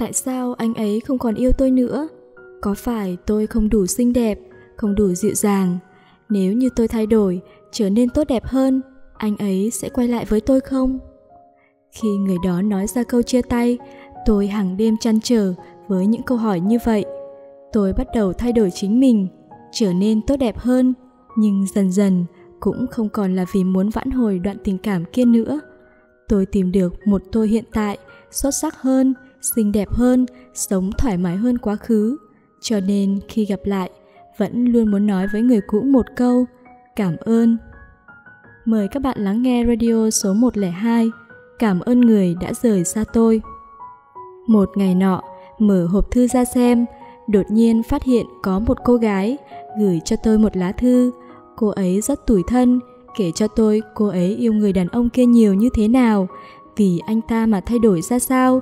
tại sao anh ấy không còn yêu tôi nữa? Có phải tôi không đủ xinh đẹp, không đủ dịu dàng? Nếu như tôi thay đổi, trở nên tốt đẹp hơn, anh ấy sẽ quay lại với tôi không? Khi người đó nói ra câu chia tay, tôi hàng đêm chăn trở với những câu hỏi như vậy. Tôi bắt đầu thay đổi chính mình, trở nên tốt đẹp hơn, nhưng dần dần cũng không còn là vì muốn vãn hồi đoạn tình cảm kia nữa. Tôi tìm được một tôi hiện tại, xuất sắc hơn xinh đẹp hơn, sống thoải mái hơn quá khứ. Cho nên khi gặp lại, vẫn luôn muốn nói với người cũ một câu, cảm ơn. Mời các bạn lắng nghe radio số 102 cảm ơn người đã rời xa tôi. Một ngày nọ, mở hộp thư ra xem, đột nhiên phát hiện có một cô gái gửi cho tôi một lá thư. Cô ấy rất tủi thân, kể cho tôi cô ấy yêu người đàn ông kia nhiều như thế nào, vì anh ta mà thay đổi ra sao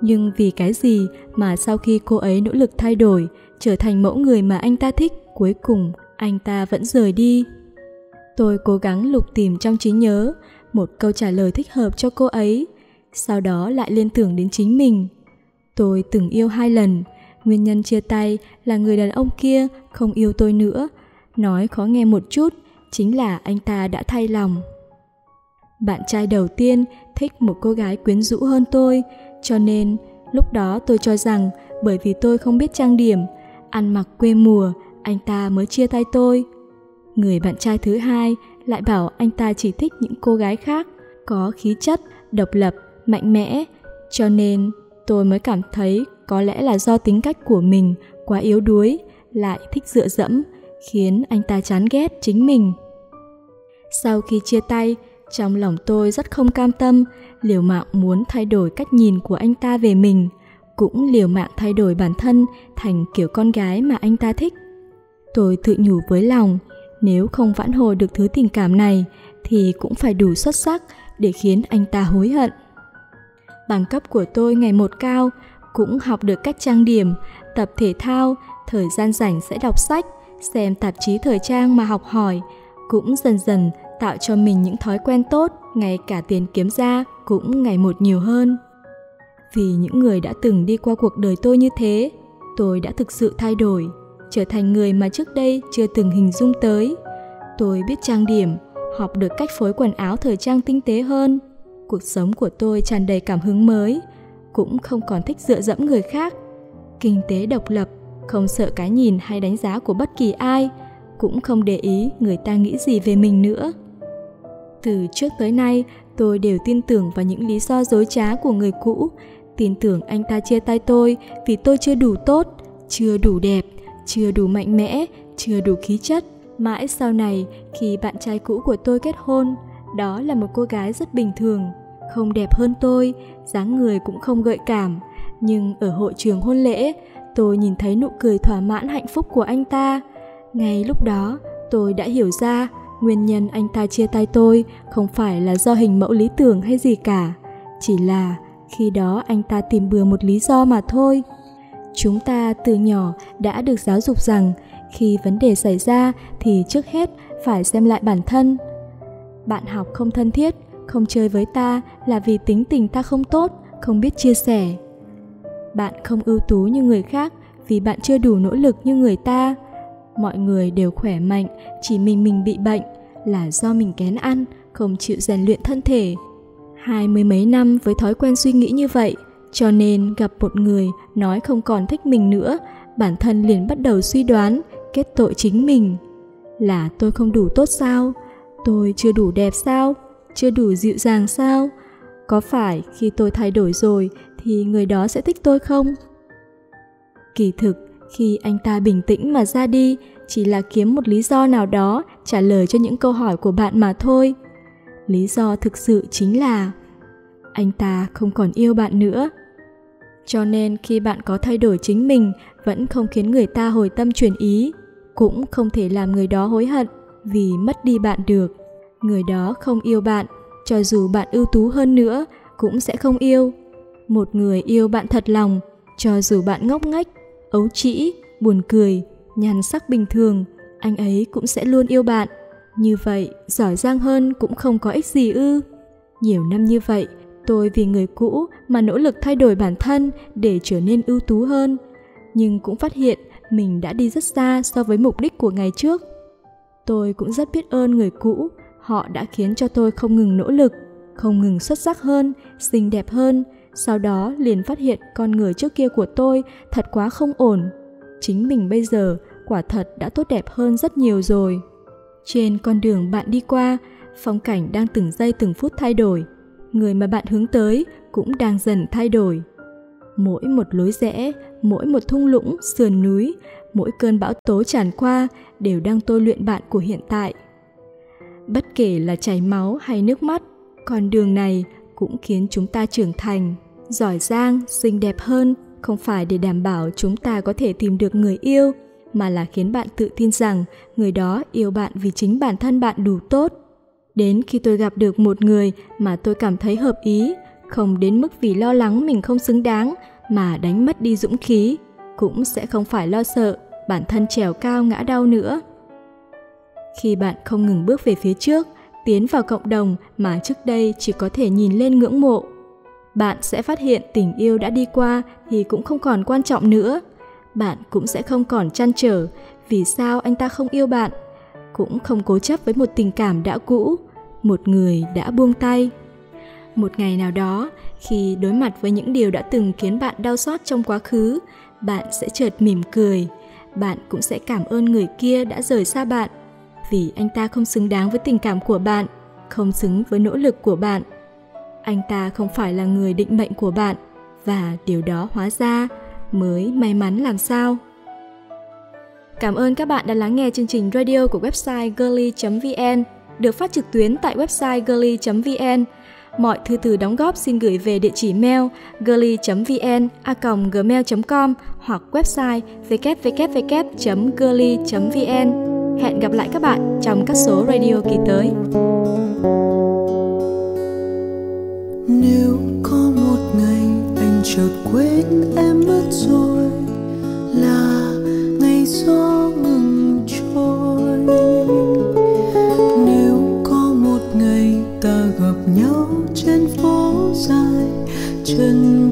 nhưng vì cái gì mà sau khi cô ấy nỗ lực thay đổi, trở thành mẫu người mà anh ta thích, cuối cùng anh ta vẫn rời đi? Tôi cố gắng lục tìm trong trí nhớ một câu trả lời thích hợp cho cô ấy, sau đó lại liên tưởng đến chính mình. Tôi từng yêu hai lần, nguyên nhân chia tay là người đàn ông kia không yêu tôi nữa. Nói khó nghe một chút, chính là anh ta đã thay lòng. Bạn trai đầu tiên thích một cô gái quyến rũ hơn tôi cho nên, lúc đó tôi cho rằng bởi vì tôi không biết trang điểm, ăn mặc quê mùa, anh ta mới chia tay tôi. Người bạn trai thứ hai lại bảo anh ta chỉ thích những cô gái khác, có khí chất, độc lập, mạnh mẽ. Cho nên, tôi mới cảm thấy có lẽ là do tính cách của mình quá yếu đuối, lại thích dựa dẫm, khiến anh ta chán ghét chính mình. Sau khi chia tay trong lòng tôi rất không cam tâm, liều mạng muốn thay đổi cách nhìn của anh ta về mình, cũng liều mạng thay đổi bản thân thành kiểu con gái mà anh ta thích. Tôi tự nhủ với lòng, nếu không vãn hồi được thứ tình cảm này thì cũng phải đủ xuất sắc để khiến anh ta hối hận. Bằng cấp của tôi ngày một cao, cũng học được cách trang điểm, tập thể thao, thời gian rảnh sẽ đọc sách, xem tạp chí thời trang mà học hỏi, cũng dần dần tạo cho mình những thói quen tốt, ngay cả tiền kiếm ra cũng ngày một nhiều hơn. Vì những người đã từng đi qua cuộc đời tôi như thế, tôi đã thực sự thay đổi, trở thành người mà trước đây chưa từng hình dung tới. Tôi biết trang điểm, học được cách phối quần áo thời trang tinh tế hơn. Cuộc sống của tôi tràn đầy cảm hứng mới, cũng không còn thích dựa dẫm người khác. Kinh tế độc lập, không sợ cái nhìn hay đánh giá của bất kỳ ai, cũng không để ý người ta nghĩ gì về mình nữa từ trước tới nay, tôi đều tin tưởng vào những lý do dối trá của người cũ. Tin tưởng anh ta chia tay tôi vì tôi chưa đủ tốt, chưa đủ đẹp, chưa đủ mạnh mẽ, chưa đủ khí chất. Mãi sau này, khi bạn trai cũ của tôi kết hôn, đó là một cô gái rất bình thường, không đẹp hơn tôi, dáng người cũng không gợi cảm. Nhưng ở hội trường hôn lễ, tôi nhìn thấy nụ cười thỏa mãn hạnh phúc của anh ta. Ngay lúc đó, tôi đã hiểu ra nguyên nhân anh ta chia tay tôi không phải là do hình mẫu lý tưởng hay gì cả, chỉ là khi đó anh ta tìm bừa một lý do mà thôi. Chúng ta từ nhỏ đã được giáo dục rằng khi vấn đề xảy ra thì trước hết phải xem lại bản thân. Bạn học không thân thiết, không chơi với ta là vì tính tình ta không tốt, không biết chia sẻ. Bạn không ưu tú như người khác vì bạn chưa đủ nỗ lực như người ta mọi người đều khỏe mạnh, chỉ mình mình bị bệnh là do mình kén ăn, không chịu rèn luyện thân thể. Hai mươi mấy năm với thói quen suy nghĩ như vậy, cho nên gặp một người nói không còn thích mình nữa, bản thân liền bắt đầu suy đoán, kết tội chính mình. Là tôi không đủ tốt sao? Tôi chưa đủ đẹp sao? Chưa đủ dịu dàng sao? Có phải khi tôi thay đổi rồi thì người đó sẽ thích tôi không? Kỳ thực khi anh ta bình tĩnh mà ra đi, chỉ là kiếm một lý do nào đó trả lời cho những câu hỏi của bạn mà thôi. Lý do thực sự chính là anh ta không còn yêu bạn nữa. Cho nên khi bạn có thay đổi chính mình, vẫn không khiến người ta hồi tâm chuyển ý, cũng không thể làm người đó hối hận vì mất đi bạn được. Người đó không yêu bạn, cho dù bạn ưu tú hơn nữa, cũng sẽ không yêu. Một người yêu bạn thật lòng, cho dù bạn ngốc nghếch ấu trĩ, buồn cười, nhan sắc bình thường, anh ấy cũng sẽ luôn yêu bạn. Như vậy, giỏi giang hơn cũng không có ích gì ư? Nhiều năm như vậy, tôi vì người cũ mà nỗ lực thay đổi bản thân để trở nên ưu tú hơn. Nhưng cũng phát hiện mình đã đi rất xa so với mục đích của ngày trước. Tôi cũng rất biết ơn người cũ, họ đã khiến cho tôi không ngừng nỗ lực, không ngừng xuất sắc hơn, xinh đẹp hơn sau đó liền phát hiện con người trước kia của tôi thật quá không ổn. Chính mình bây giờ quả thật đã tốt đẹp hơn rất nhiều rồi. Trên con đường bạn đi qua, phong cảnh đang từng giây từng phút thay đổi. Người mà bạn hướng tới cũng đang dần thay đổi. Mỗi một lối rẽ, mỗi một thung lũng, sườn núi, mỗi cơn bão tố tràn qua đều đang tôi luyện bạn của hiện tại. Bất kể là chảy máu hay nước mắt, con đường này cũng khiến chúng ta trưởng thành giỏi giang, xinh đẹp hơn, không phải để đảm bảo chúng ta có thể tìm được người yêu, mà là khiến bạn tự tin rằng người đó yêu bạn vì chính bản thân bạn đủ tốt. Đến khi tôi gặp được một người mà tôi cảm thấy hợp ý, không đến mức vì lo lắng mình không xứng đáng, mà đánh mất đi dũng khí, cũng sẽ không phải lo sợ bản thân trèo cao ngã đau nữa. Khi bạn không ngừng bước về phía trước, tiến vào cộng đồng mà trước đây chỉ có thể nhìn lên ngưỡng mộ bạn sẽ phát hiện tình yêu đã đi qua thì cũng không còn quan trọng nữa. Bạn cũng sẽ không còn chăn trở vì sao anh ta không yêu bạn. Cũng không cố chấp với một tình cảm đã cũ, một người đã buông tay. Một ngày nào đó, khi đối mặt với những điều đã từng khiến bạn đau xót trong quá khứ, bạn sẽ chợt mỉm cười. Bạn cũng sẽ cảm ơn người kia đã rời xa bạn. Vì anh ta không xứng đáng với tình cảm của bạn, không xứng với nỗ lực của bạn anh ta không phải là người định mệnh của bạn, và điều đó hóa ra mới may mắn làm sao Cảm ơn các bạn đã lắng nghe chương trình radio của website girly.vn được phát trực tuyến tại website girly.vn. Mọi thư từ đóng góp xin gửi về địa chỉ mail girly.vn a gmail.com hoặc website www.girly.vn. Hẹn gặp lại các bạn trong các số radio kỳ tới. Chợt quên em mất rồi là ngày gió ngừng trôi. Nếu có một ngày ta gặp nhau trên phố dài, chân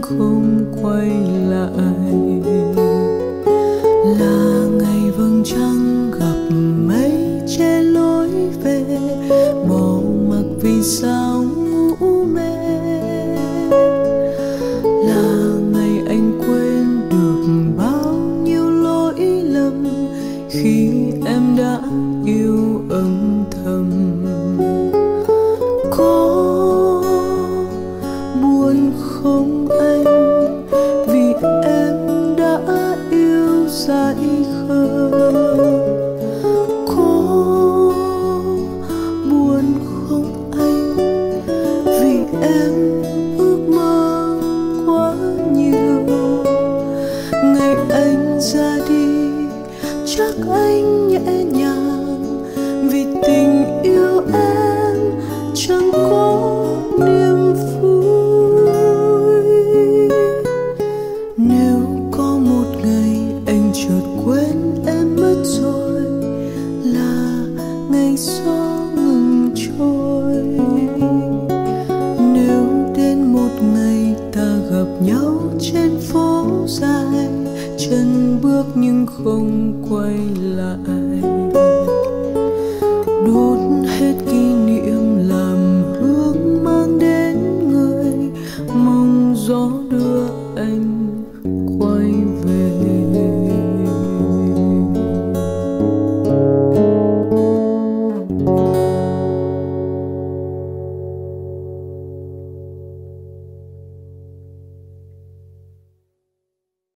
không quay lại. Là ngày vầng trăng gặp mây che lối về bỏ mặc vì sao ngủ mê. Là ngày anh quên được bao nhiêu lỗi lầm khi em đã yêu